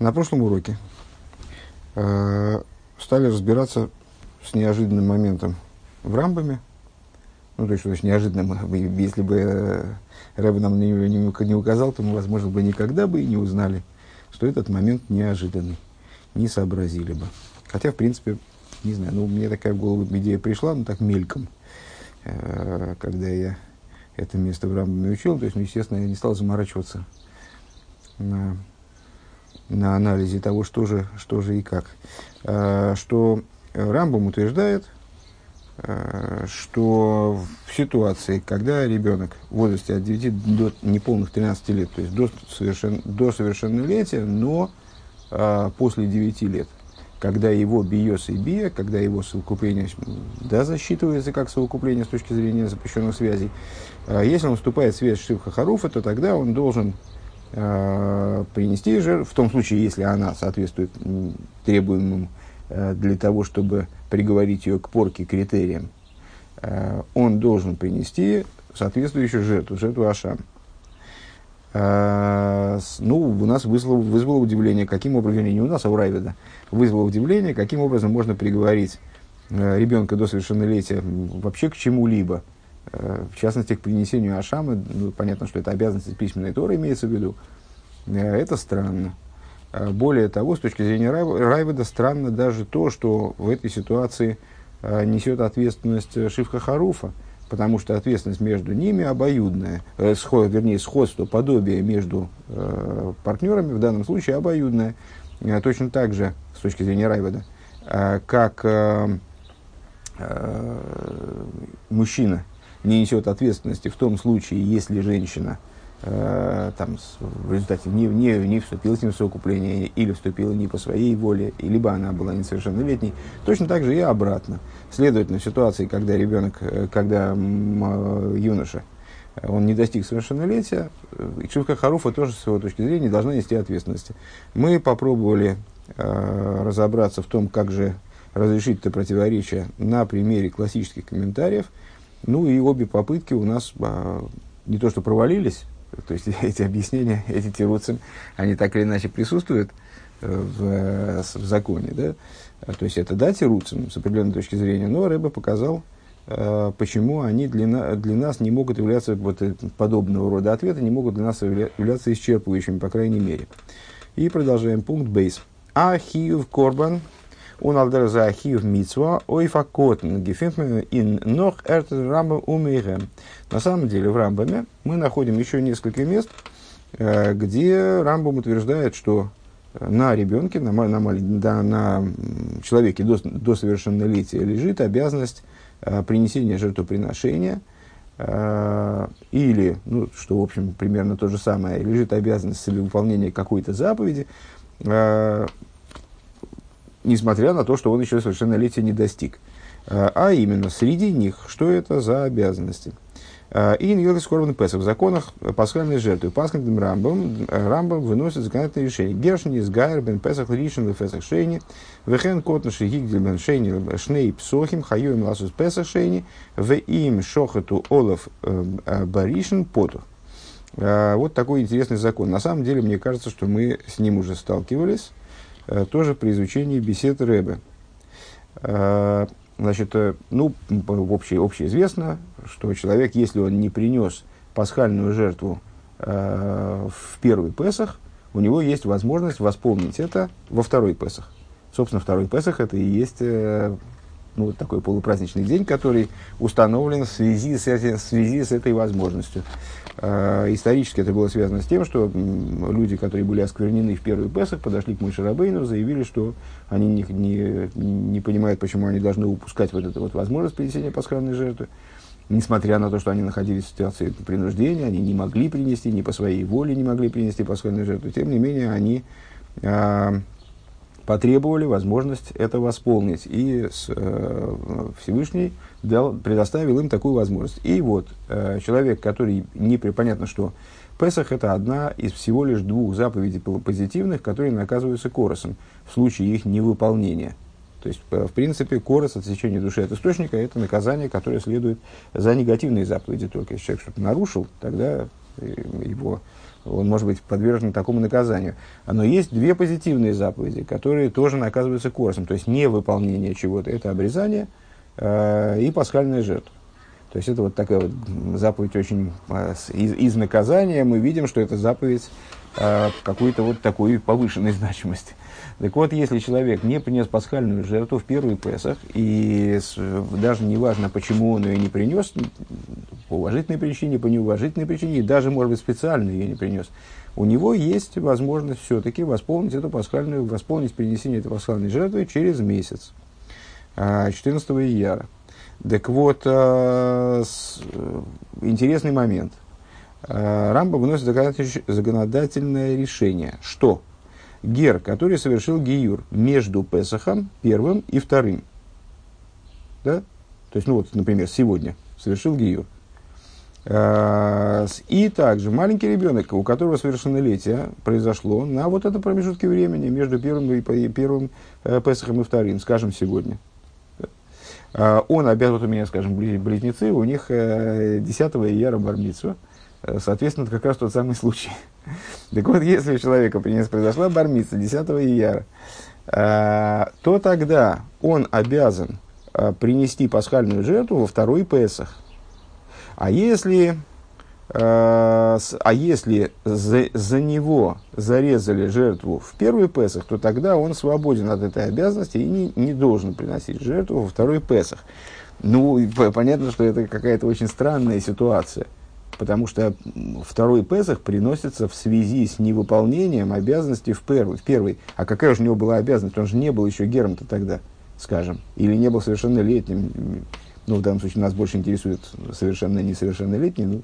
На прошлом уроке э, стали разбираться с неожиданным моментом в Рамбаме. Ну, то есть, что значит неожиданным. Если бы э, Рэб нам не, не, не указал, то мы, возможно, бы никогда бы и не узнали, что этот момент неожиданный. Не сообразили бы. Хотя, в принципе, не знаю, ну, мне такая в голову идея пришла, ну, так мельком, э, когда я это место в Рамбаме учил. То есть, ну, естественно, я не стал заморачиваться на на анализе того, что же, что же и как. А, что Рамбом утверждает, а, что в ситуации, когда ребенок в возрасте от 9 до неполных 13 лет, то есть до, совершен, до совершеннолетия, но а, после 9 лет, когда его биос и бия, когда его совокупление да, засчитывается как совокупление с точки зрения запрещенных связей, если он вступает в связь с Харуфа, то тогда он должен принести жертву, в том случае, если она соответствует требуемым э, для того, чтобы приговорить ее к порке критериям, э, он должен принести соответствующую жертву, жертву Ашам. Э, ну, у нас вызвало, вызвало удивление, каким образом, не у нас, а у Райведа, вызвало удивление, каким образом можно приговорить э, ребенка до совершеннолетия вообще к чему-либо – Э, в частности, к принесению Ашамы, ну, понятно, что это обязанность письменной Торы имеется в виду, э, это странно. Э, более того, с точки зрения Райведа, странно даже то, что в этой ситуации несет ответственность Шивха Харуфа, потому что ответственность между ними обоюдная, сход, вернее, сходство, подобие между э, партнерами в данном случае обоюдное, точно так же, с точки зрения Райведа, как э, э, мужчина не несет ответственности в том случае, если женщина э, там, в результате не, не, не вступила с ним в совокупление, или вступила не по своей воле, либо она была несовершеннолетней, точно так же и обратно. Следовательно, в ситуации, когда ребенок, э, когда м, юноша, он не достиг совершеннолетия, Икшивка Харуфа тоже, с его точки зрения, должна нести ответственности. Мы попробовали э, разобраться в том, как же разрешить это противоречие на примере классических комментариев – ну и обе попытки у нас а, не то что провалились, то есть эти объяснения, эти тируцы, они так или иначе присутствуют э, в, в законе, да? А, то есть это да, тируцем с определенной точки зрения, но Рэбе показал, э, почему они для, на, для нас не могут являться, вот э, подобного рода ответы не могут для нас являться исчерпывающими, по крайней мере. И продолжаем пункт бейс. Ахив корбан он алдер за ахив митцва, ой факотн, гефимфмен ин нох эрт рамба умейгем. На самом деле в Рамбаме мы находим еще несколько мест, где Рамбам утверждает, что на ребенке, на, на, на, на человеке до, до совершеннолетия лежит обязанность э, принесения жертвоприношения, э, или, ну, что, в общем, примерно то же самое, лежит обязанность выполнения какой-то заповеди, несмотря на то, что он еще совершеннолетия не достиг. А, а именно, среди них, что это за обязанности? А, и Ньюрис Корбан Песах в законах пасхальной жертвы. Пасхальным Рамбом, Рамбом выносит законодательное решение. Гершни из Гайр бен Песах Ришен в Песах Шейни, Вехен Котна Шигигдель бен Шейни Шней Псохим, Хайоим Ласус Песах Шейни, В им Шохату Олаф э, э, Баришин Потух. А, вот такой интересный закон. На самом деле, мне кажется, что мы с ним уже сталкивались тоже при изучении бесед Рэбе. Э, значит, э, ну, общее, общеизвестно, что человек, если он не принес пасхальную жертву в первый Песах, у него есть возможность восполнить это во второй Песах. Собственно, второй Песах это и есть ну, вот такой полупраздничный день, который установлен в связи с, в связи с этой возможностью. Э, исторически это было связано с тем, что люди, которые были осквернены в первый Песах, подошли к Мойше Рабейну, заявили, что они не, не, не понимают, почему они должны упускать вот эту вот возможность принесения пасхальной жертвы. Несмотря на то, что они находились в ситуации принуждения, они не могли принести, не по своей воле не могли принести пасхальную жертву. Тем не менее, они э, потребовали возможность это восполнить. И с, э, Всевышний дал, предоставил им такую возможность. И вот э, человек, который не понятно, что Песах это одна из всего лишь двух заповедей позитивных, которые наказываются коросом в случае их невыполнения. То есть, в принципе, корос, отсечение души от источника, это наказание, которое следует за негативные заповеди. Только если человек что-то нарушил, тогда э, его он может быть подвержен такому наказанию. Но есть две позитивные заповеди, которые тоже наказываются корсом. То есть невыполнение чего-то – это обрезание э, и пасхальная жертва. То есть это вот такая вот заповедь очень э, из, из наказания. Мы видим, что это заповедь э, какой-то вот такой повышенной значимости. Так вот, если человек не принес пасхальную жертву в первый Песах, и даже не важно, почему он ее не принес, по уважительной причине, по неуважительной причине, и даже, может быть, специально ее не принес, у него есть возможность все-таки восполнить эту пасхальную, восполнить принесение этой пасхальной жертвы через месяц, 14 а, ияра. Так вот, а, интересный момент. А, Рамба выносит законодательное решение, что гер, который совершил гиюр между Песахом первым и вторым. Да? То есть, ну вот, например, сегодня совершил гиюр. А, и также маленький ребенок, у которого совершеннолетие произошло на вот этом промежутке времени между первым, и, первым э, Песахом и вторым, скажем, сегодня. Он обязан, вот у меня, скажем, близнецы, у них 10 э, ияра бармицу, Э, соответственно, это как раз тот самый случай. так вот, если у человека произошла бармица 10 ияра, э, то тогда он обязан э, принести пасхальную жертву во второй Песах. А если, а если за, за него зарезали жертву в первый Песах, то тогда он свободен от этой обязанности и не, не должен приносить жертву во второй Песах. Ну, понятно, что это какая-то очень странная ситуация – потому что второй Песах приносится в связи с невыполнением обязанностей в первый. В первый. А какая же у него была обязанность? Он же не был еще гером-то тогда, скажем. Или не был совершеннолетним. Ну, в данном случае нас больше интересует совершенно несовершеннолетний. Ну,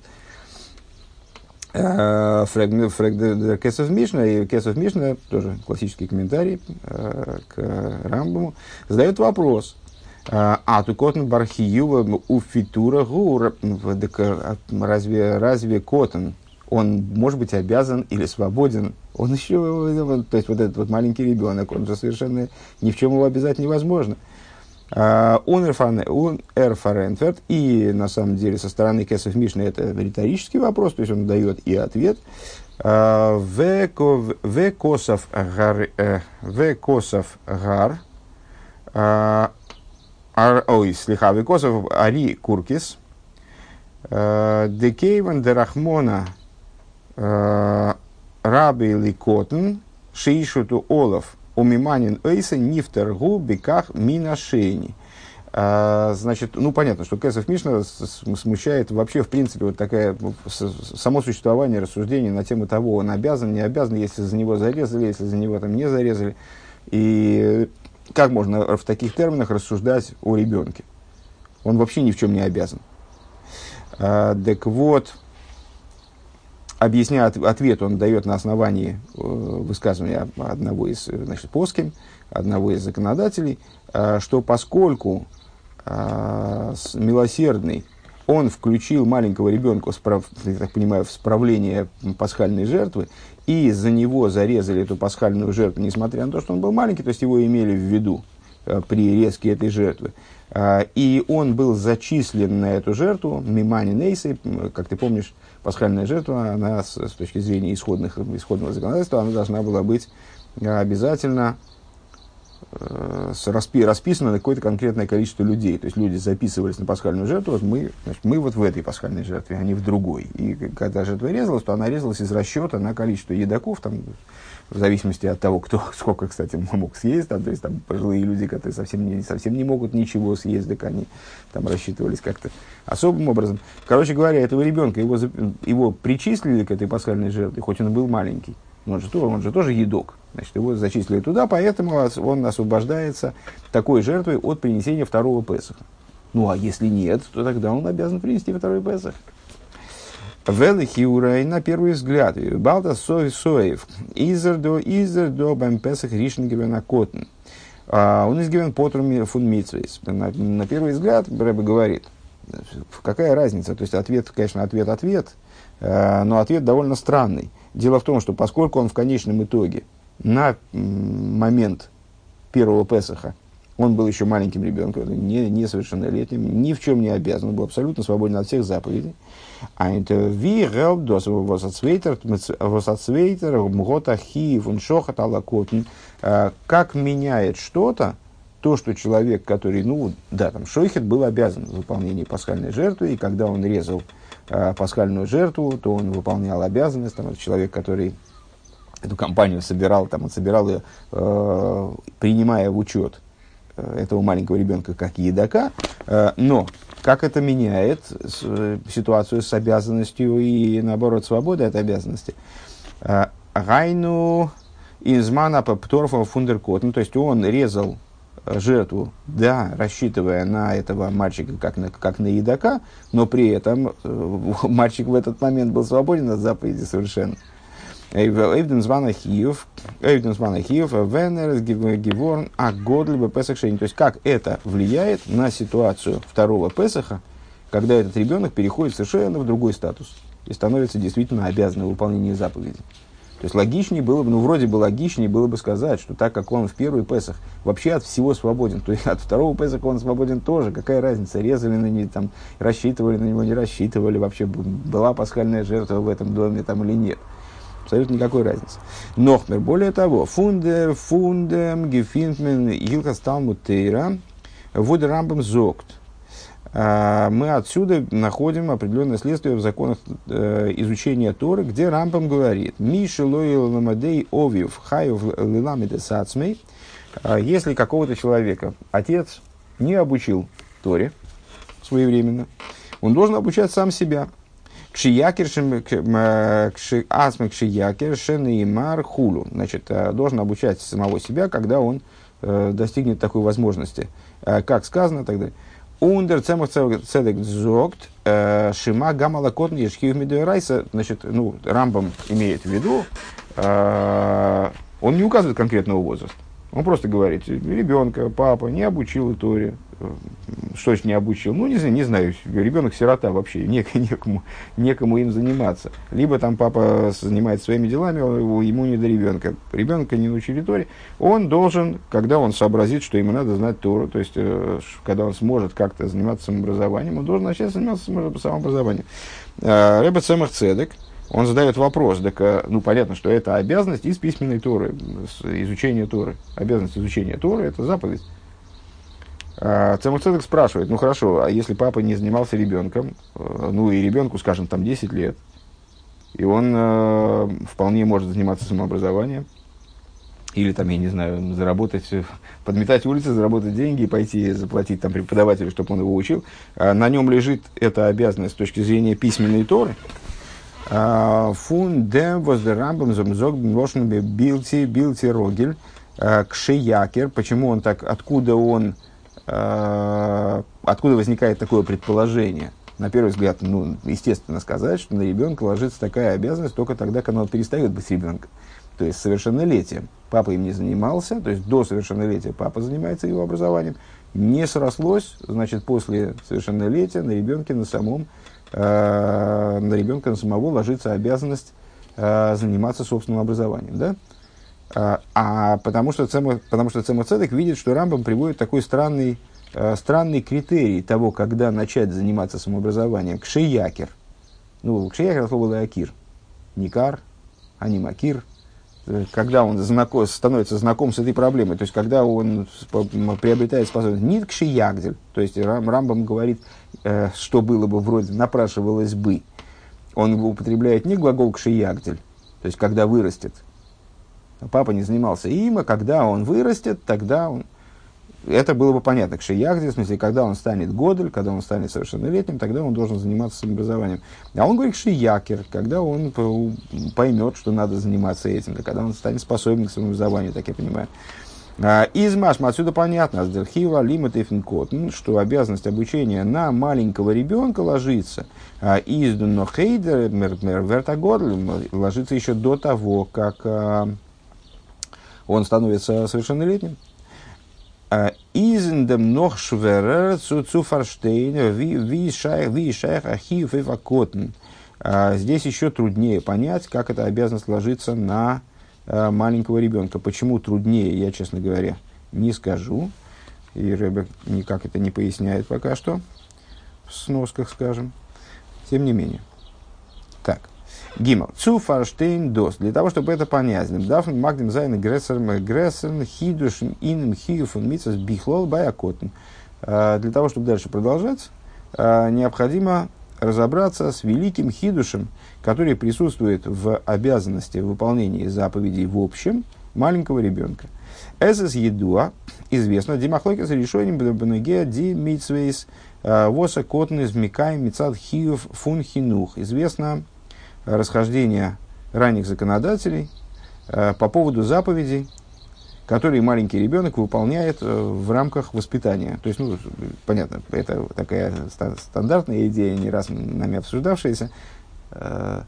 Фрэг Кесов Мишна, и Кесов Мишна, тоже классический комментарий э, к Рамбаму, задает вопрос – а ту котн бархиюва у фитура гур. Разве, разве котн, он может быть обязан или свободен? Он еще, то есть вот этот вот маленький ребенок, он же совершенно ни в чем его обязать невозможно. Он эрфарентверт, и на самом деле со стороны Кесов Мишны это риторический вопрос, то есть он дает и ответ. В косов гар, гар, ар, ой, слихавый косов, ари куркис, э, декейван дерахмона э, раби ликотен, шиишуту олов, умиманин эйса нифтергу беках минашейни. А, значит, ну понятно, что Кесов Мишна смущает вообще, в принципе, вот такая само существование рассуждений на тему того, он обязан, не обязан, если за него зарезали, если за него там не зарезали. И как можно в таких терминах рассуждать о ребенке? Он вообще ни в чем не обязан. А, так вот, объясняя ответ, он дает на основании э, высказывания одного из значит, плоским, одного из законодателей, э, что поскольку э, милосердный он включил маленького ребенка, я так понимаю, в справление пасхальной жертвы, и за него зарезали эту пасхальную жертву, несмотря на то, что он был маленький, то есть его имели в виду э, при резке этой жертвы. Э, и он был зачислен на эту жертву, мимани нейсы, как ты помнишь, пасхальная жертва, она с, с точки зрения исходных, исходного законодательства, она должна была быть обязательно Э, распи, расписано на какое-то конкретное количество людей. То есть люди записывались на пасхальную жертву, вот мы, значит, мы вот в этой пасхальной жертве, а не в другой. И когда жертва резалась, то она резалась из расчета на количество едоков, там, в зависимости от того, кто сколько, кстати, мог съесть. Там, то есть там пожилые люди, которые совсем не, совсем не могут ничего съесть, так они там рассчитывались как-то особым образом. Короче говоря, этого ребенка, его, его причислили к этой пасхальной жертве, хоть он был маленький. Он же, он же тоже едок. Значит, его зачислили туда, поэтому он освобождается такой жертвой от принесения второго Песаха. Ну, а если нет, то тогда он обязан принести второй Песах. Велихиурай на первый взгляд. Балта сой соев. Изер до изер до бам Песах ришен гивена котн. А, он изгивен потрум фун митсвейс. На, на первый взгляд, Рэбе говорит, какая разница? То есть ответ, конечно, ответ-ответ, а, но ответ довольно странный. Дело в том, что поскольку он в конечном итоге на момент первого Песаха он был еще маленьким ребенком, не, несовершеннолетним, ни в чем не обязан, был абсолютно свободен от всех заповедей. А это ви гелдос восацвейтер, мгота хиев, он шохат алакотн. А, как меняет что-то, то, что человек, который, ну, да, там, Шойхет был обязан в выполнении пасхальной жертвы, и когда он резал э, пасхальную жертву, то он выполнял обязанность, там, человек, который эту компанию собирал, там, он собирал ее, э, принимая в учет э, этого маленького ребенка как едока, э, но как это меняет с, э, ситуацию с обязанностью и, наоборот, свободой от обязанности. Э, Гайну измана пторфа фундеркот, ну, то есть он резал жертву, да, рассчитывая на этого мальчика как на, как на едока, но при этом э, мальчик в этот момент был свободен от заповеди совершенно. Звана Хиев, Эйвден звана Хиев, Венер, Геворн, а Годлиба Песах То есть, как это влияет на ситуацию второго Песаха, когда этот ребенок переходит совершенно в другой статус и становится действительно обязанным выполнению заповеди. То есть логичнее было бы, ну вроде бы логичнее было бы сказать, что так как он в первый Песах вообще от всего свободен, то есть от второго Песаха он свободен тоже, какая разница, резали на него, там, рассчитывали на него, не рассчитывали, вообще была пасхальная жертва в этом доме там или нет. Абсолютно никакой разницы. Нохмер, более того, фунде, фундем, гефинтмен, илхас талмут тейра, вуд рамбам зогт. А, мы отсюда находим определенное следствие в законах э, изучения Торы, где Рампам говорит, «Миши лоил ламадей овив хаев лиламиде сацмей». А, если какого-то человека отец не обучил Торе своевременно, он должен обучать сам себя. Кшиякер асмек кшиякер шенеймар хулу. Значит, э, должен обучать самого себя, когда он э, достигнет такой возможности. Как сказано тогда, Ундер цемах цедек зогт э, шима гамала котн ешхив райса. Значит, ну, Рамбам имеет в виду, э, он не указывает конкретного возраста. Он просто говорит, ребенка, папа не обучил Торе, что ж не обучил? Ну, не знаю, не знаю. Ребенок сирота вообще, не, некому, некому им заниматься. Либо там папа занимается своими делами, ему не до ребенка. Ребенка не научили Торе. Он должен, когда он сообразит, что ему надо знать Тору, то есть, э, когда он сможет как-то заниматься самообразованием, он должен начать заниматься самообразованием. Э, Рэбе Цемах Цедек, он задает вопрос, так, э, ну, понятно, что это обязанность из письменной Торы, изучения Торы. Обязанность изучения Торы – это заповедь. А, Цемуцедек спрашивает, ну хорошо, а если папа не занимался ребенком, э, ну и ребенку, скажем, там 10 лет, и он э, вполне может заниматься самообразованием, или там, я не знаю, заработать, подметать улицы, заработать деньги и пойти заплатить там преподавателю, чтобы он его учил, а на нем лежит эта обязанность с точки зрения письменной торы. А, фун дем воздерамбам замзог билти билти рогель а, кшеякер. Почему он так, откуда он Э, откуда возникает такое предположение? На первый взгляд, ну, естественно сказать, что на ребенка ложится такая обязанность только тогда, когда он перестает быть ребенком. То есть совершеннолетием. Папа им не занимался, то есть до совершеннолетия папа занимается его образованием. Не срослось, значит, после совершеннолетия на ребенке на самом, на ребенка на самого ложится обязанность э, заниматься собственным образованием. Да? А, а потому что Цемах, потому что Цедек видит, что Рамбам приводит такой странный, э, странный критерий того, когда начать заниматься самообразованием. Кшеякер. Ну, кшеякер это слово лаякир. Никар, а не макир. Э, когда он знаком, становится знаком с этой проблемой, то есть когда он приобретает способность. Не кшеягдель, то есть Рам, Рамбам говорит, э, что было бы вроде, напрашивалось бы, он употребляет не глагол кшеягдель, то есть когда вырастет, Папа не занимался им, а когда он вырастет, тогда он... Это было бы понятно. Кшиягди, в смысле, когда он станет годель, когда он станет совершеннолетним, тогда он должен заниматься самообразованием. А он говорит кшиякер, когда он поймет, что надо заниматься этим, да, когда он станет способен к самообразованию, так я понимаю. А, из Машма отсюда понятно, Аздерхива, Лимит и что обязанность обучения на маленького ребенка ложится. А, из Дунохейдер, Вертагор, ложится еще до того, как а, он становится совершеннолетним. А, Изендем нох шверер цу цуфарштейн ви шайх ахиев и вакотн. А, здесь еще труднее понять, как эта обязанность ложится на а, маленького ребенка. Почему труднее, я, честно говоря, не скажу. и Рэбе никак это не поясняет пока что, в сносках, скажем. Тем не менее. גימל. צו פֿאַרשטיין דאָס. Для того, чтобы это понять. Дафн магдем зайн грессерм грессерн хидушн инем хиюфун митсас бихлол баякотн. А, для того, чтобы дальше продолжать, а, необходимо разобраться с великим хидушем, который присутствует в обязанности выполнения заповедей в общем маленького ребенка. עס איז ידוע, известно, димахлокис решением бнегея ди митсвейс а, воса котн из микай мицад хиев фун хинух. Известно расхождение ранних законодателей э, по поводу заповедей, которые маленький ребенок выполняет э, в рамках воспитания. То есть, ну, понятно, это такая стандартная идея, не раз нами обсуждавшаяся. Э,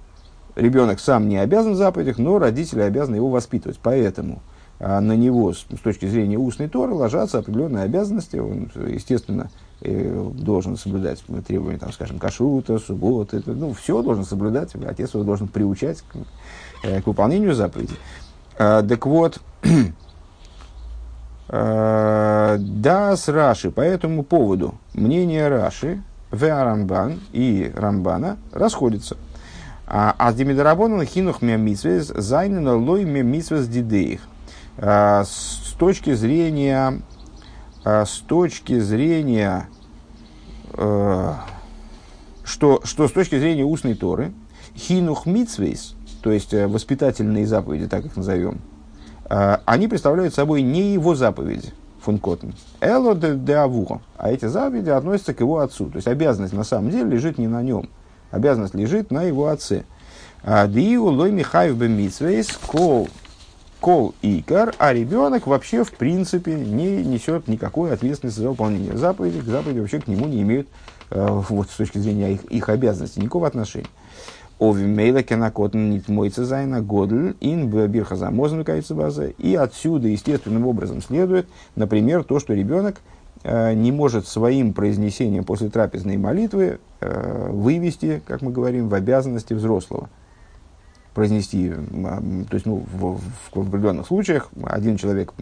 ребенок сам не обязан в заповедях, но родители обязаны его воспитывать. Поэтому на него с точки зрения устной торы ложатся определенные обязанности. Он, естественно, должен соблюдать требования, там, скажем, кашрута, субботы, ну, все должен соблюдать, отец его должен приучать к, э, к выполнению заповедей. А, так вот, а, да, с Раши, по этому поводу мнение Раши, Веа Рамбан и Рамбана расходятся. А, а с Демидарабоном хинух мемисвез зайнена лой мемисвез дидеих. А, с точки зрения с точки зрения, э, что, что с точки зрения устной Торы, хинух митсвейс, то есть э, воспитательные заповеди, так их назовем, э, они представляют собой не его заповеди, функотн, эло де, де авуха, а эти заповеди относятся к его отцу. То есть обязанность на самом деле лежит не на нем, обязанность лежит на его отце. דהוא לא מחויב במצוות כלל כלל ועיקר, а ребенок вообще в принципе не несет никакой ответственности за выполнение заповедей, заповеди вообще к нему не имеют э, вот, с точки зрения их, их обязанностей никакого отношения. Овимейла кенакотн нит мойца зайна годль ин бирхазамозну база. И отсюда естественным образом следует, например, то, что ребенок э, не может своим произнесением после трапезной молитвы э, вывести, как мы говорим, в обязанности взрослого произнести, то есть ну, в, в, в определенных случаях один человек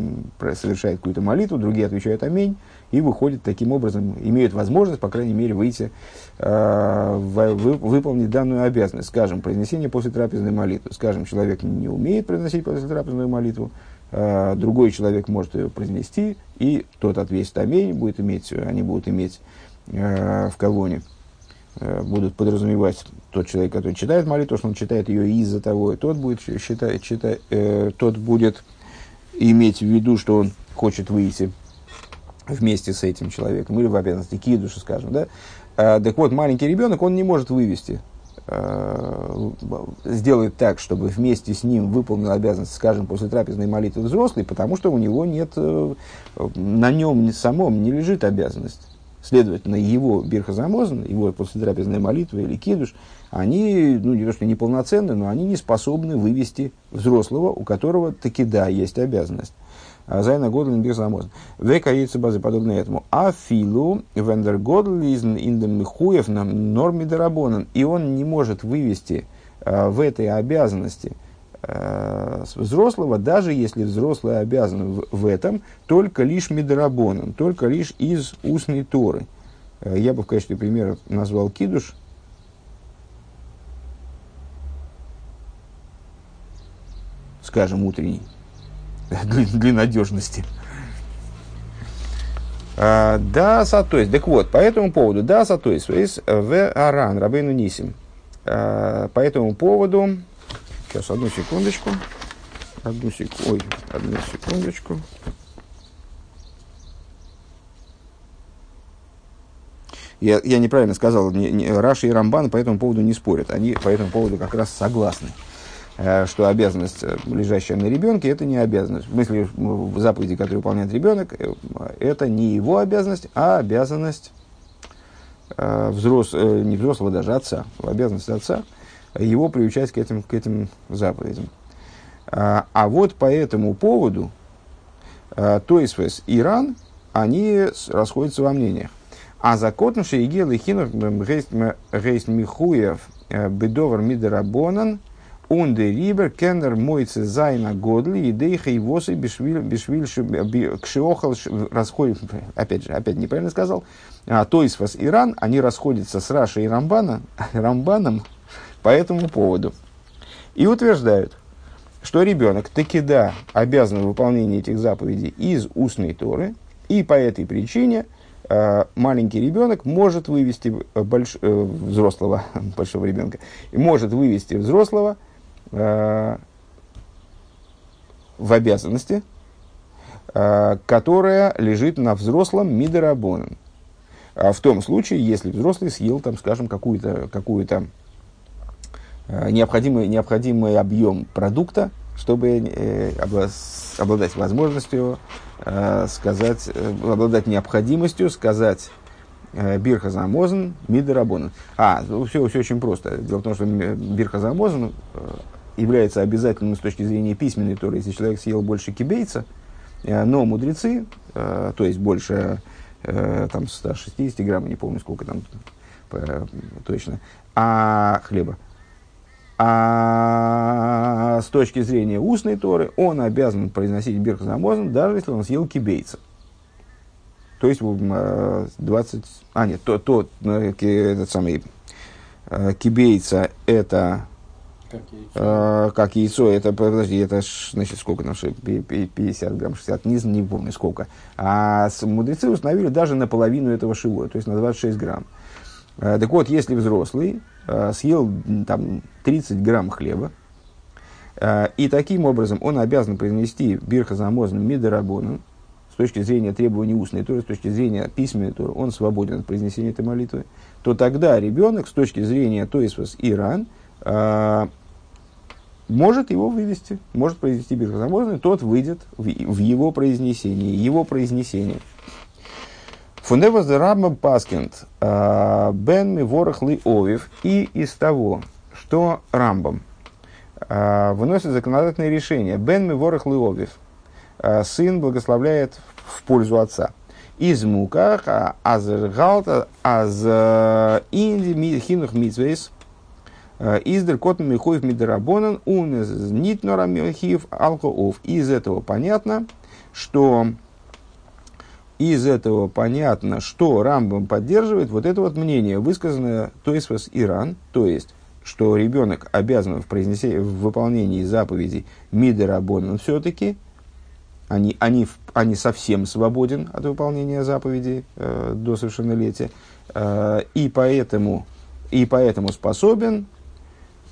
совершает какую-то молитву, другие отвечают аминь, и выходит таким образом, имеют возможность, по крайней мере, выйти, э, в, вы, выполнить данную обязанность. Скажем, произнесение после трапезной молитвы. Скажем, человек не умеет произносить после трапезную молитву, э, другой человек может ее произнести, и тот ответит аминь, будет иметь, они будут иметь э, в колонне Э, будут подразумевать тот человек, который читает молитву, что он читает ее из-за того, и тот будет считать, читать, э, тот будет иметь в виду, что он хочет выйти вместе с этим человеком, или в обязанности кидуша, скажем, да. А, так вот, маленький ребенок, он не может вывести, э, сделать так, чтобы вместе с ним выполнил обязанность, скажем, после трапезной молитвы взрослый, потому что у него нет, э, на нем самом не лежит обязанность Следовательно, его бирхазамозн, его послетрапезная молитва или кидуш, они, ну, не то, что неполноценны, но они не способны вывести взрослого, у которого таки да, есть обязанность. А Зайна Годлин Бирзамозн. Века яйца базы подобно этому. А филу вендер Годлизн индем Михуев на норме дарабонан. И он не может вывести а, в этой обязанности – Э, взрослого, даже если взрослый обязан в, этом, только лишь медорабоном, только лишь из устной Торы. Э, я бы в качестве примера назвал кидуш. Скажем, утренний, для, для надежности. А, да, сатойс. Так вот, по этому поводу, да, сатойс, в аран, рабейну нисим. По этому поводу, Сейчас, одну секундочку. Одну секунду. Ой, одну секундочку. Я, я неправильно сказал, не, не, Раши и Рамбан по этому поводу не спорят. Они по этому поводу как раз согласны, э, что обязанность, э, лежащая на ребенке, это не обязанность. В смысле, в заповеди, которые выполняет ребенок, э, это не его обязанность, а обязанность э, взрос, э, не взрослого даже отца, обязанность отца – его приучать к этим, к этим заповедям. А, а вот по этому поводу а, Тойсвес и Иран, они расходятся во мнениях. А закотн шейгел и хинух гейст михуев э, бедовар мидерабонан Унде рибер кеннер мойце зайна годли и дейха и восы бешвиль кшиохал расходит, опять же, опять неправильно сказал, а, то есть вас Иран, они расходятся с Рашей и Рамбана, Рамбаном по этому поводу. И утверждают, что ребенок таки да обязан в этих заповедей из устной Торы, и по этой причине э, маленький ребенок может вывести больш, э, взрослого, большого ребенка, может вывести взрослого Э, в обязанности, э, которая лежит на взрослом мидорабоном. А в том случае, если взрослый съел, там, скажем, какую-то, какую-то э, необходимый, необходимый объем продукта, чтобы э, обладать возможностью э, сказать, э, обладать необходимостью сказать э, Бирхазамозен, Мидерабонен. А, ну, все, все очень просто. Дело в том, что Бирхазамозен является обязательным с точки зрения письменной Торы, если человек съел больше кибейца, э, но мудрецы, э, то есть больше э, там, 160 грамм, не помню сколько там точно, а хлеба. А с точки зрения устной Торы, он обязан произносить Бирхазамозен, даже если он съел кибейца. То есть 20... А, нет, то, то этот самый кибейца это как яйцо. А, как яйцо, это, подожди, это, значит, сколько там, 50 грамм, 60, не, не помню сколько. А мудрецы установили даже на половину этого шивоя, то есть на 26 грамм. А, так вот, если взрослый съел там 30 грамм хлеба, а, и таким образом он обязан произнести бирхазамозным мидорабоном, с точки зрения требований устной есть с точки зрения письменной то он свободен от произнесения этой молитвы, то тогда ребенок с точки зрения то есть Иран, а, может его вывести, может произнести бирхозамозный, тот выйдет в, в его произнесении, его произнесение. Фундевас Рамбам Паскинд а, Бен Миворах Ли Овив и из того, что Рамбам а, выносит законодательное решение. Бен Миворах Ли Овив. Сын благословляет в пользу отца. Из муках аз галта аз инди хинух митвейс Издер кот михоев мидерабонан унес нитнора михиев алкоов. Из этого понятно, что из этого понятно, что Рамбам поддерживает вот это вот мнение, высказанное то есть вас Иран, то есть, что ребенок обязан в, произнесении, в выполнении заповедей Мидерабон все-таки, они, они, они совсем свободен от выполнения заповедей э, до совершеннолетия, э, и, поэтому, и поэтому способен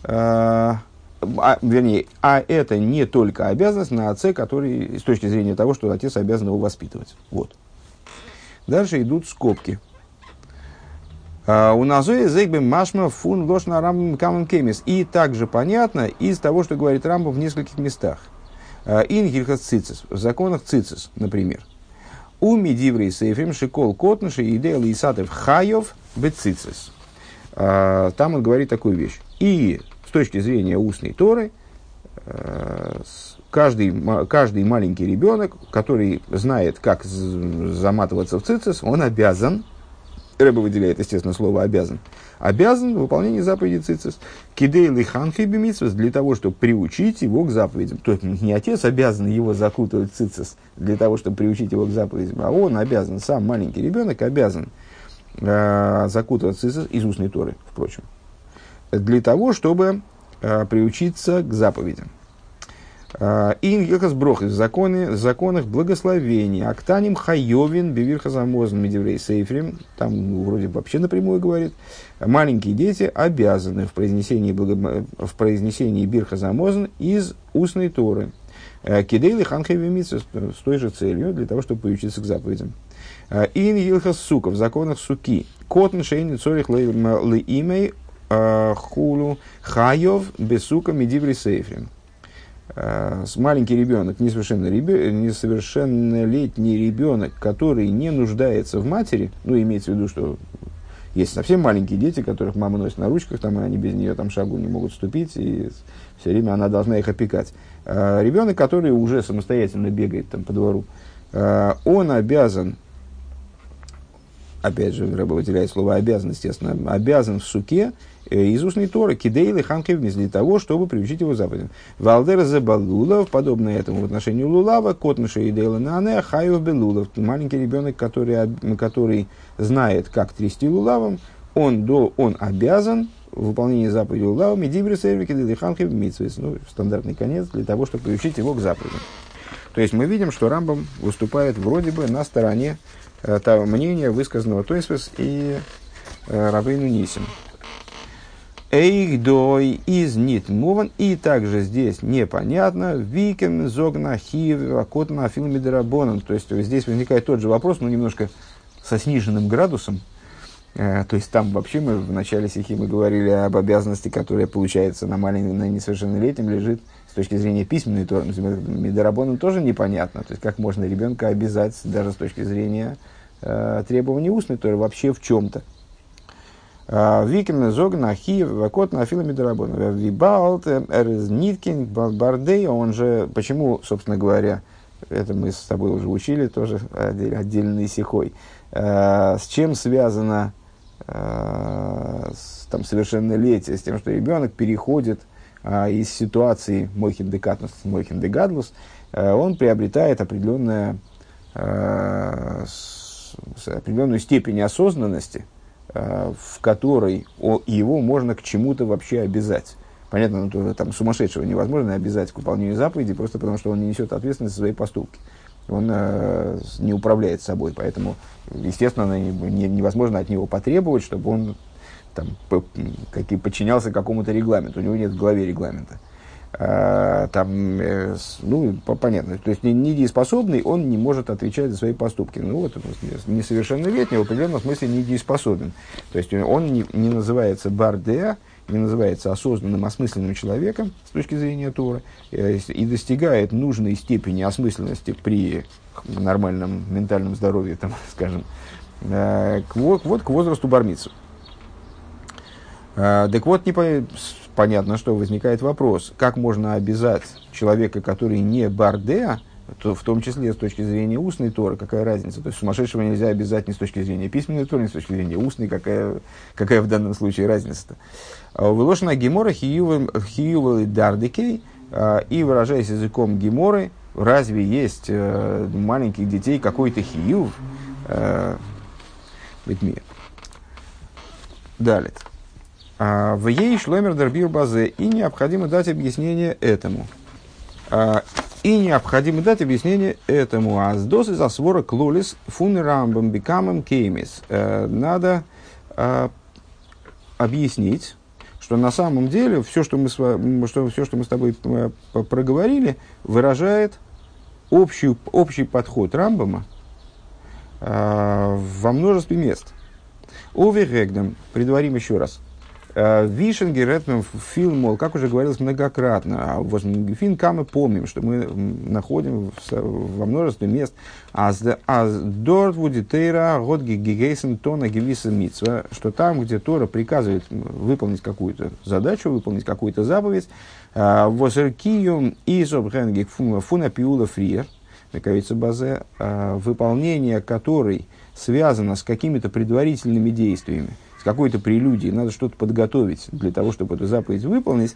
а, а, вернее, а это не только обязанность на отце, который с точки зрения того, что отец обязан его воспитывать. Вот. Дальше идут скобки. А, у Назоя зэгбе машма фун ложь на рамбам камен кемис. И также понятно из того, что говорит Рамбам в нескольких местах. А, Ингильхас цицис, в законах цицис, например. У медиврей сейфрим шикол котныши и дел исатев хайов бецицис. Там он говорит такую вещь. И точки зрения устной Торы, каждый, каждый маленький ребенок, который знает, как заматываться в цицис, он обязан, Рэба выделяет, естественно, слово «обязан», обязан в выполнении заповеди цицис. Кидей лиханхи для того, чтобы приучить его к заповедям. То есть не отец обязан его закутывать в цицис для того, чтобы приучить его к заповедям, а он обязан, сам маленький ребенок обязан э, закутывать цицис из устной Торы, впрочем для того, чтобы э, приучиться к заповедям. А, и Ехас Брохис в законе, законах благословения. Актаним хайовин бивирха замозн медиврей сейфрим. Там вроде вообще напрямую говорит. Маленькие дети обязаны в произнесении, благо, в произнесении бирха замозн из устной торы. Э, Кидейли ханхеви с той же целью, для того, чтобы приучиться к заповедям. Э, Ин Илхас Сука в законах суки. Котн шейни цорих ле имей Э, хулу хайов бесука медиври сейфрим. Э, маленький ребенок, несовершеннолетний ребенок, который не нуждается в матери, ну, имеется в виду, что есть совсем маленькие дети, которых мама носит на ручках, там, и они без нее там шагу не могут ступить, и все время она должна их опекать. Э, ребенок, который уже самостоятельно бегает там, по двору, он обязан опять же, Рэба выделяет слово обязан, естественно, обязан в суке э, из устной Торы, кидейлы ханкевмис, для того, чтобы приучить его заповедям. Валдер забалулов, подобно этому в отношении лулава, котныша и дейла нане, хаю белулов. Маленький ребенок, который, который знает, как трясти лулавом, он, до, он обязан в выполнении заповеди лулава, медибри сервики, дилиханхев, митсвис. Ну, стандартный конец для того, чтобы приучить его к заповедям. То есть мы видим, что Рамбам выступает вроде бы на стороне э, того мнения, высказанного Тойсвес и э, Нисим. Эйхдой из нитмуван. И также здесь непонятно. Викем зогна хив котна филмидерабонан. То есть здесь возникает тот же вопрос, но немножко со сниженным градусом. Э, то есть там вообще мы в начале стихи мы говорили об обязанности, которая получается на маленьком, на несовершеннолетнем, лежит с точки зрения письменной Торы. Медорабоном тоже непонятно. То есть как можно ребенка обязать даже с точки зрения э, требований устной Торы вообще в чем-то. Э, Викин Зогн Ахиев Вакот на Афила Медорабона. Вибалт Эрзниткин Бардей, он же, почему, собственно говоря, это мы с тобой уже учили, тоже отдельный сихой. С чем связано Э, с, там, совершеннолетия, с тем, что ребенок переходит а, из ситуации мойхин декатнус в мойхин дегадлус, а, он приобретает определенное, а, определенную степень осознанности, а, в которой его можно к чему-то вообще обязать. Понятно, ну, там сумасшедшего невозможно обязать к выполнению заповеди, просто потому что он не несет ответственность за свои поступки он э, не управляет собой, поэтому, естественно, не, невозможно от него потребовать, чтобы он там, по, подчинялся какому-то регламенту. У него нет в голове регламента. А, там, э, ну, понятно, то есть недееспособный, он не может отвечать за свои поступки. Ну, вот несовершеннолетний в определенном смысле недееспособен. То есть он не, не называется бардеа, не называется осознанным, осмысленным человеком с точки зрения Тора э, и достигает нужной степени осмысленности при нормальном ментальном здоровье, там, скажем, э, к, вот к возрасту бармицу. Так вот, не по, понятно, что возникает вопрос, как можно обязать человека, который не бардеа, то в том числе с точки зрения устной Торы, какая разница? То есть сумасшедшего нельзя обязать ни с точки зрения письменной Торы, ни с точки зрения устной, какая, какая в данном случае разница-то? А Выложена Гемора хиювал дардикей, а, и выражаясь языком Геморы, разве есть э, маленьких детей какой-то хиюв? Э, Далее. А, в ей шломер дербир базе, и необходимо дать объяснение этому. И необходимо дать объяснение этому. А с досы за свора клолис фун рамбам бикамам кеймис. Э, надо объяснить, что на самом деле все, что мы, что, все, что мы с тобой э, проговорили, выражает общий, общий подход Рамбама э, во множестве мест. Оверегдам, предварим еще раз. Э, Вишенгер, это фильм, мол, как уже говорилось многократно, а Фин мы помним, что мы находим во множестве мест. А Дорт Вудитейра Годги Гигейсен Тона Гевиса Митсва, что там, где Тора приказывает выполнить какую-то задачу, выполнить какую-то заповедь, э, Восеркиюм и Собхенгик Фуна Пиула Фриер, базе, э, выполнение которой связано с какими-то предварительными действиями, какой-то прелюдии, надо что-то подготовить для того, чтобы эту заповедь выполнить.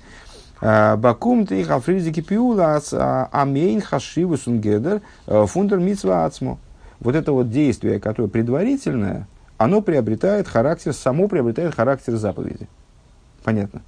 А, Бакум ты хафризики пиула а, амейн хашиву сунгедер а, фундер митсва ацмо. Вот это вот действие, которое предварительное, оно приобретает характер, само приобретает характер заповеди. Понятно?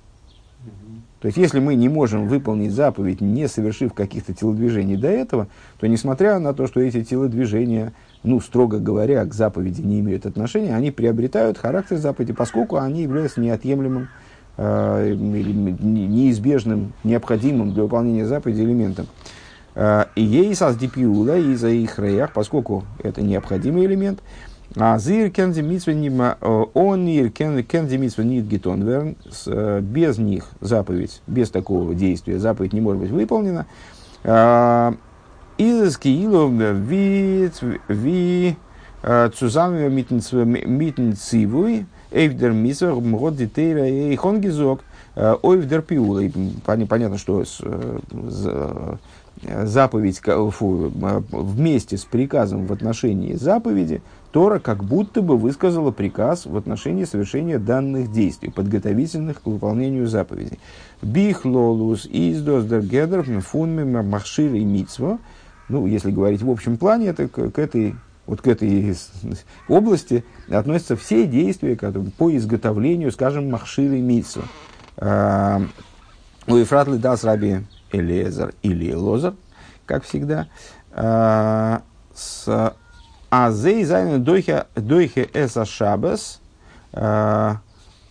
То есть, если мы не можем выполнить заповедь, не совершив каких-то телодвижений до этого, то, несмотря на то, что эти телодвижения ну, строго говоря, к заповеди не имеют отношения, они приобретают характер заповеди, поскольку они являются неотъемлемым, э, неизбежным, необходимым для выполнения заповеди элементом. Э, и ей создипиула и за их реях, поскольку это необходимый элемент, а зир кензи митсва он ир кензи митсва нит гетонверн, э, без них заповедь, без такого действия заповедь не может быть выполнена. Изес киило вит ви zusammen mitten цивуй эйвдер мисер мгод дитейра и хон гизок ойвдер пиула. Понятно, что заповедь фу, вместе с приказом в отношении заповеди, Тора как будто бы высказала приказ в отношении совершения данных действий, подготовительных к выполнению заповедей. Бихлолус издос дергедер фунми махшир и митсво. Ну, если говорить в общем плане, это к, к этой вот к этой области относятся все действия которые, по изготовлению, скажем, махширы митсва. А, ובפרט לדעת רבי אליעזר или Лозар, как всегда. А, אַז זיי זיינען דוחה את השבת а,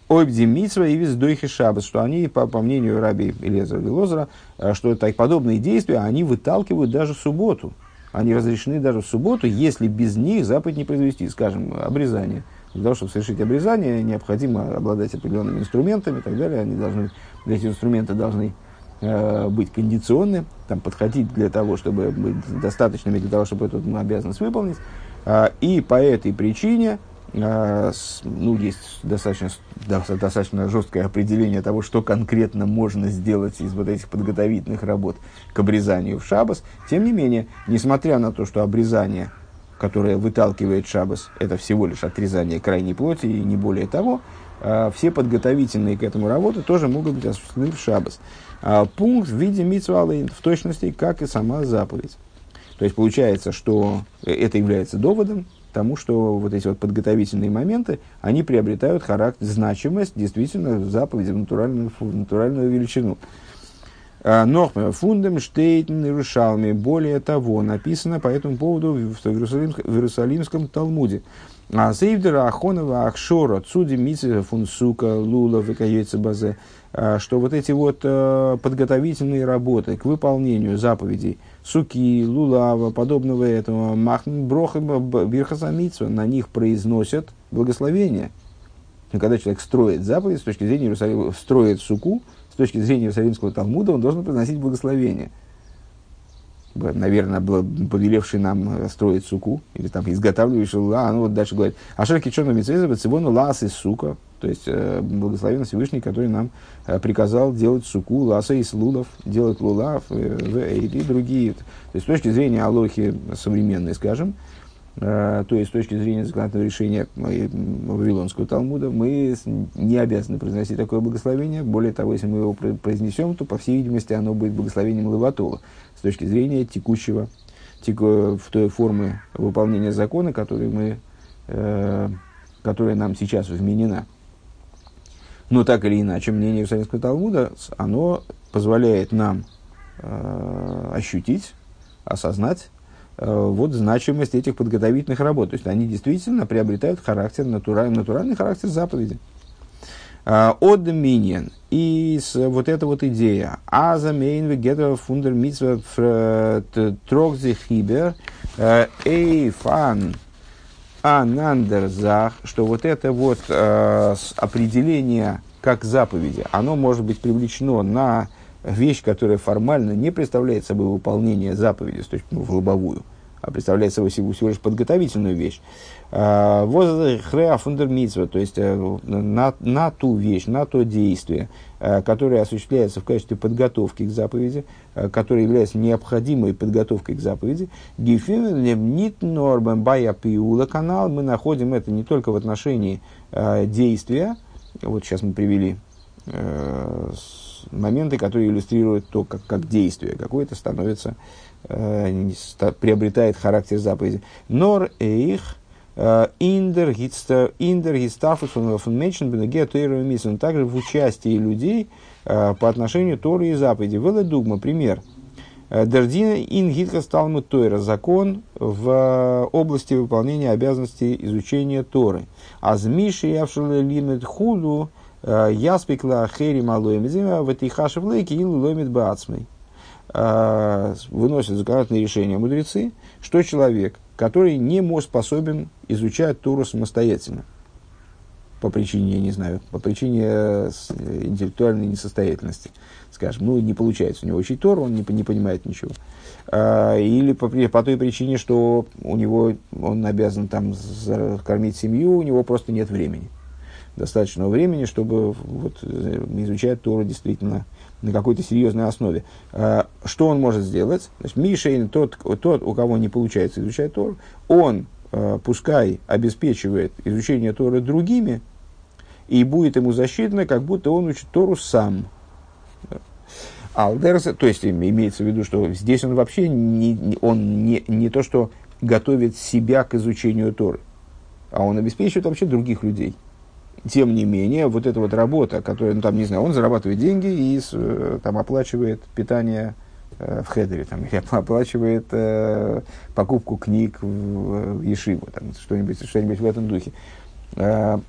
אויב די מצוה איז דוחה שבת, что они, по, по мнению раби Элезера и Лозера, что так, подобные действия, они выталкивают даже субботу. Они разрешены даже в субботу, если без них заповедь не произвести, скажем, обрезание. Для того, чтобы совершить обрезание, необходимо обладать определенными инструментами и так далее. Они должны, эти инструменты должны э, быть кондиционны, там, подходить для того, чтобы быть достаточными для того, чтобы эту обязанность выполнить. Э, и по этой причине ну, есть достаточно, достаточно жесткое определение того, что конкретно можно сделать из вот этих подготовительных работ к обрезанию в шабас. Тем не менее, несмотря на то, что обрезание, которое выталкивает шабас, это всего лишь отрезание крайней плоти и не более того, а, все подготовительные к этому работы тоже могут быть осуществлены в шабас. А, пункт в виде митсвалы в точности, как и сама заповедь. То есть получается, что это является доводом тому, что вот эти вот подготовительные моменты, они приобретают характер, значимость, действительно, заповеди в натуральную, в натуральную величину. А, Нохме фундам штейтен Иерушалме. Более того, написано по этому поводу в Иерусалимском, в Иерусалимском Талмуде. А Сейвдера Ахонова Ахшора Цуди Митсиха Фунсука Лула Векаейца Базе. А, что вот эти вот э, подготовительные работы к выполнению заповедей суки, лулава, подобного этого, махн броха бирхасамитсва, на них произносят благословение. Когда человек строит заповедь с точки зрения Иерусалима, строит суку, с точки зрения Иерусалимского Талмуда, он должен произносить благословение – наверное, повелевший нам э, строить суку, или там изготавливающий, а, ну вот дальше говорит, а шерки черного митцвеза цивону лас из сука, то есть э, благословен Всевышний, который нам э, приказал делать суку, ласа из лулов, делать лулав э, и другие. То есть с точки зрения Алохи современной, скажем, то есть с точки зрения законодательного решения Вавилонского Талмуда, мы не обязаны произносить такое благословение. Более того, если мы его произнесем, то, по всей видимости, оно будет благословением Лаватола с точки зрения текущего, теку, в той формы выполнения закона, который мы, э, которая нам сейчас вменена. Но так или иначе, мнение Иерусалимского Талмуда, оно позволяет нам э, ощутить, осознать э, вот значимость этих подготовительных работ. То есть они действительно приобретают характер, натуральный, натуральный характер заповеди. Э, от Доминион. И вот эта вот идея. Аза мейн вегета фундер митсва трогзи хибер э, эйфан анандерзах, что вот это вот э, определение как заповеди, оно может быть привлечено на вещь, которая формально не представляет собой выполнение заповеди, то есть ну, в лобовую а представляет собой всего, всего лишь подготовительную вещь. А, Возхреа фундермитсва, то есть э, на, на ту вещь, на то действие, э, которое осуществляется в качестве подготовки к заповеди, э, которое является необходимой подготовкой к заповеди. Нит норбен бая пиула канал. Мы находим это не только в отношении действия. Вот сейчас мы привели моменты, которые иллюстрируют то, как, как действие какое-то становится приобретает характер заповеди. Нор эйх э, индер гистафус фон меншен бенеге тойра Также в участии людей э, по отношению Торы и заповеди. Вела дугма, пример. Дердина ин гитка сталму тойра. Закон в области выполнения обязанностей изучения Торы. Азмиши явшила лимит худу яспекла хери малоем зима в этой хашевлейке или ломит бацмей. А, выносят законодательные решения мудрецы, что человек, который не может способен изучать Туру самостоятельно, по причине, я не знаю, по причине э, интеллектуальной несостоятельности, скажем, ну, не получается у него учить Тору, он не, не понимает ничего. А, или по, по той причине, что у него, он обязан там кормить семью, у него просто нет времени. Достаточного времени, чтобы вот, э, изучать Тору действительно на какой-то серьезной основе, э, что он может сделать? Значит, Мишейн, тот, тот, у кого не получается изучать Тору, он э, пускай обеспечивает изучение Торы другими, и будет ему защитно, как будто он учит Тору сам. Алдерс, то есть имеется в виду, что здесь он вообще не, он не, не то, что готовит себя к изучению Торы, а он обеспечивает вообще других людей тем не менее, вот эта вот работа, которая, ну, там, не знаю, он зарабатывает деньги и э, там оплачивает питание э, в хедере, там, или оплачивает э, покупку книг в, в Ешиву, там, что-нибудь, что-нибудь в этом духе. Э,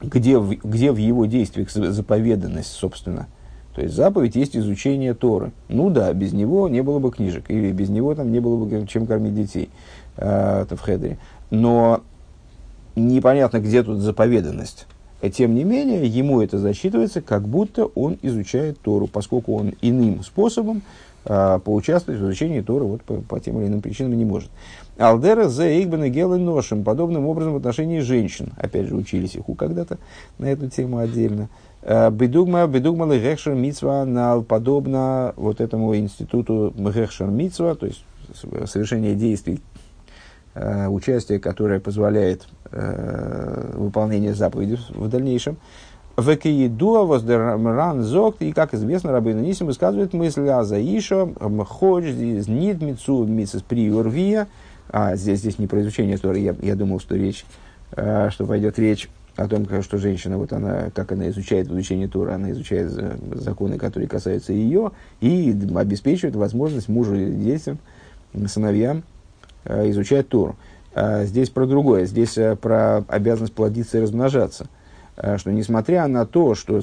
где, в, где в его действиях заповеданность, собственно? То есть заповедь есть изучение Торы. Ну да, без него не было бы книжек, или без него там не было бы чем кормить детей э, в хедере. Но непонятно, где тут заповеданность. И тем не менее, ему это засчитывается, как будто он изучает Тору, поскольку он иным способом а, поучаствовать в изучении Торы вот, по, по тем или иным причинам не может. Алдера за Игбен и Гелен Ношем, подобным образом в отношении женщин. Опять же, учились их у когда-то на эту тему отдельно. А, бедугма, бедугма легекшер митсва нал, подобно вот этому институту мегекшер митсва, то есть совершение действий, Э, участие, которое позволяет э, выполнение заповедей в дальнейшем. Векиедуа воздермран зогт, и, как известно, Рабейна Нисим высказывает мысль о Заиша, Мходж, Нит, Мицу, Мицес Приурвия. А здесь, здесь не про изучение Торы, я, я думал, что речь, э, что пойдет речь о том, что женщина, вот она, как она изучает в изучении Тора, она изучает законы, которые касаются ее, и обеспечивает возможность мужу и детям, сыновьям Э, изучать Тору. А здесь про другое, здесь э, про обязанность плодиться и размножаться. Э, что несмотря на то, что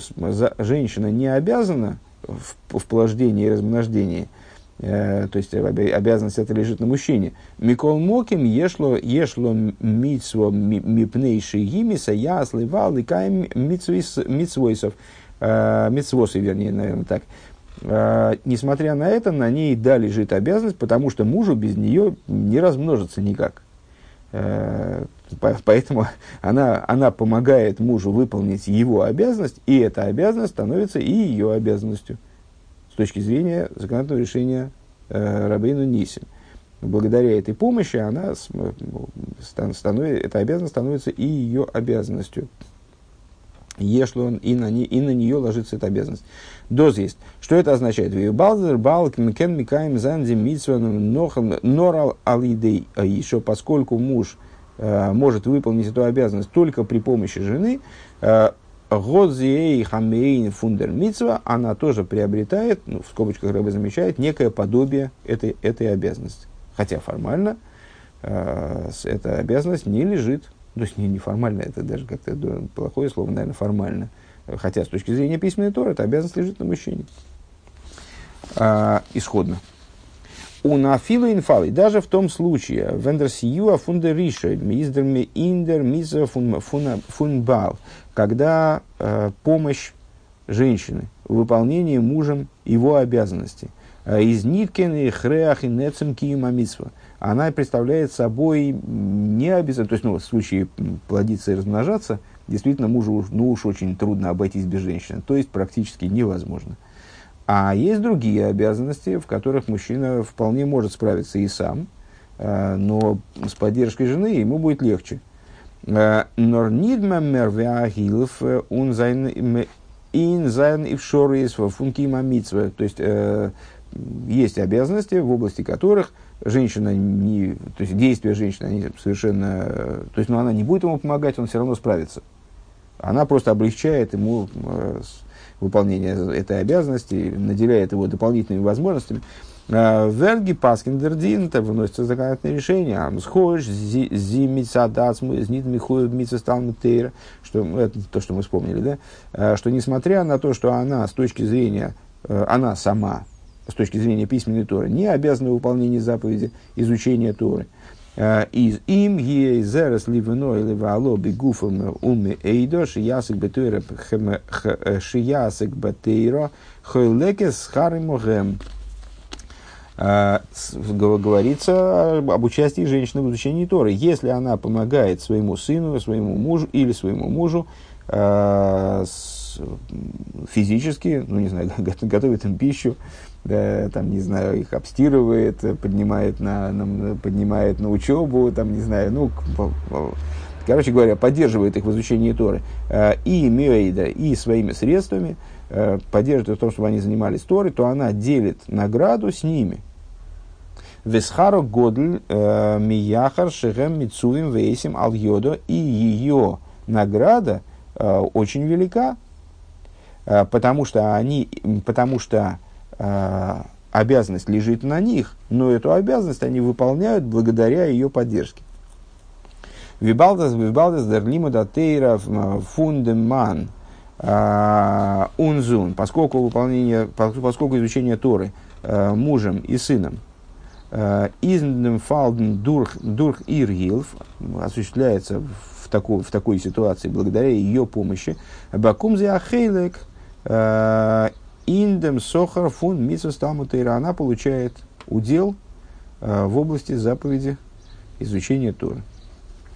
женщина не обязана в, в плождении и размнождении, то есть обязанность это лежит на мужчине. Микол Моким ешло, ешло митсво мипнейши гимиса, я сливал и каем митсвойсов, митсвосы, вернее, наверное, так. Несмотря на это, на ней да лежит обязанность, потому что мужу без нее не размножится никак. А, поэтому она, она помогает мужу выполнить его обязанность, и эта обязанность становится и ее обязанностью с точки зрения законодательного решения э, Рабейну Нисим. Благодаря этой помощи она становится, эта обязанность становится и ее обязанностью. Ешло он, и на, и на нее ложится эта обязанность. Доз есть. Что это означает? Балдер, балк, микен, микаем, занди, митсва, норал, алидей, еще поскольку муж э, может выполнить эту обязанность только при помощи жены, э, Годзиэй хамейн фундер митсва, она тоже приобретает, ну, в скобочках Рэбе замечает, некое подобие этой, этой обязанности. Хотя формально э, эта обязанность не лежит то есть не неформально, это даже как-то плохое слово, наверное, формально. Хотя с точки зрения письменной торы, эта обязанность лежит на мужчине. А, исходно. У нафилу инфалы, даже в том случае, вендерсиюа фундериша, миздерми индер миза фунбал, когда э, помощь женщины в выполнении мужем его обязанностей. А из ниткин и хреах и нецем киима митсва – она представляет собой не обязательно, то есть ну, в случае плодиться и размножаться, действительно мужу ну уж очень трудно обойтись без женщины, то есть практически невозможно. А есть другие обязанности, в которых мужчина вполне может справиться и сам, э, но с поддержкой жены ему будет легче. Э, Норнидма мервеахилов ун зайн ин зайн и в функи То есть э, есть обязанности, в области которых – женщина не, то есть действия женщины, они совершенно, то есть, ну, она не будет ему помогать, он все равно справится. Она просто облегчает ему э, выполнение этой обязанности, наделяет его дополнительными возможностями. А, Верги Паскиндердин, это выносится законодательное решение. Амсхош, зимицадац, знит михуев мицесталмитейра, что ну, это то, что мы вспомнили, да, а, что несмотря на то, что она с точки зрения, э, она сама с точки зрения письменной Торы, не обязаны выполнение заповеди изучения Торы. А, из им ей зерес ливено или вало бигуфом уми эйдо шиясик бетуэра э, шиясик бетейро хойлекес харимогем. А, говорится об участии женщины в изучении Торы. Если она помогает своему сыну, своему мужу или своему мужу а, физически, ну, не знаю, готовит им пищу, да, там, не знаю, их обстирывает, поднимает на, на, поднимает на учебу, там, не знаю, ну, короче говоря, поддерживает их в изучении Торы, и Мюэйда, и своими средствами, поддерживает в том, чтобы они занимались Торой, то она делит награду с ними. Весхаро годль мияхар шехем мицувим вейсим ал и ее награда очень велика, потому что они, потому что обязанность лежит на них, но эту обязанность они выполняют благодаря ее поддержке. Вибалдас, вибалдас, дерлима датейра, фундеман, унзун, поскольку выполнение, поскольку изучение Торы мужем и сыном издем фалден дурх, дурх осуществляется в такой, в такой ситуации благодаря ее помощи. Бакумзе ахейлек Индем Сохар фун Митсус она получает удел э, в области заповеди изучения Торы.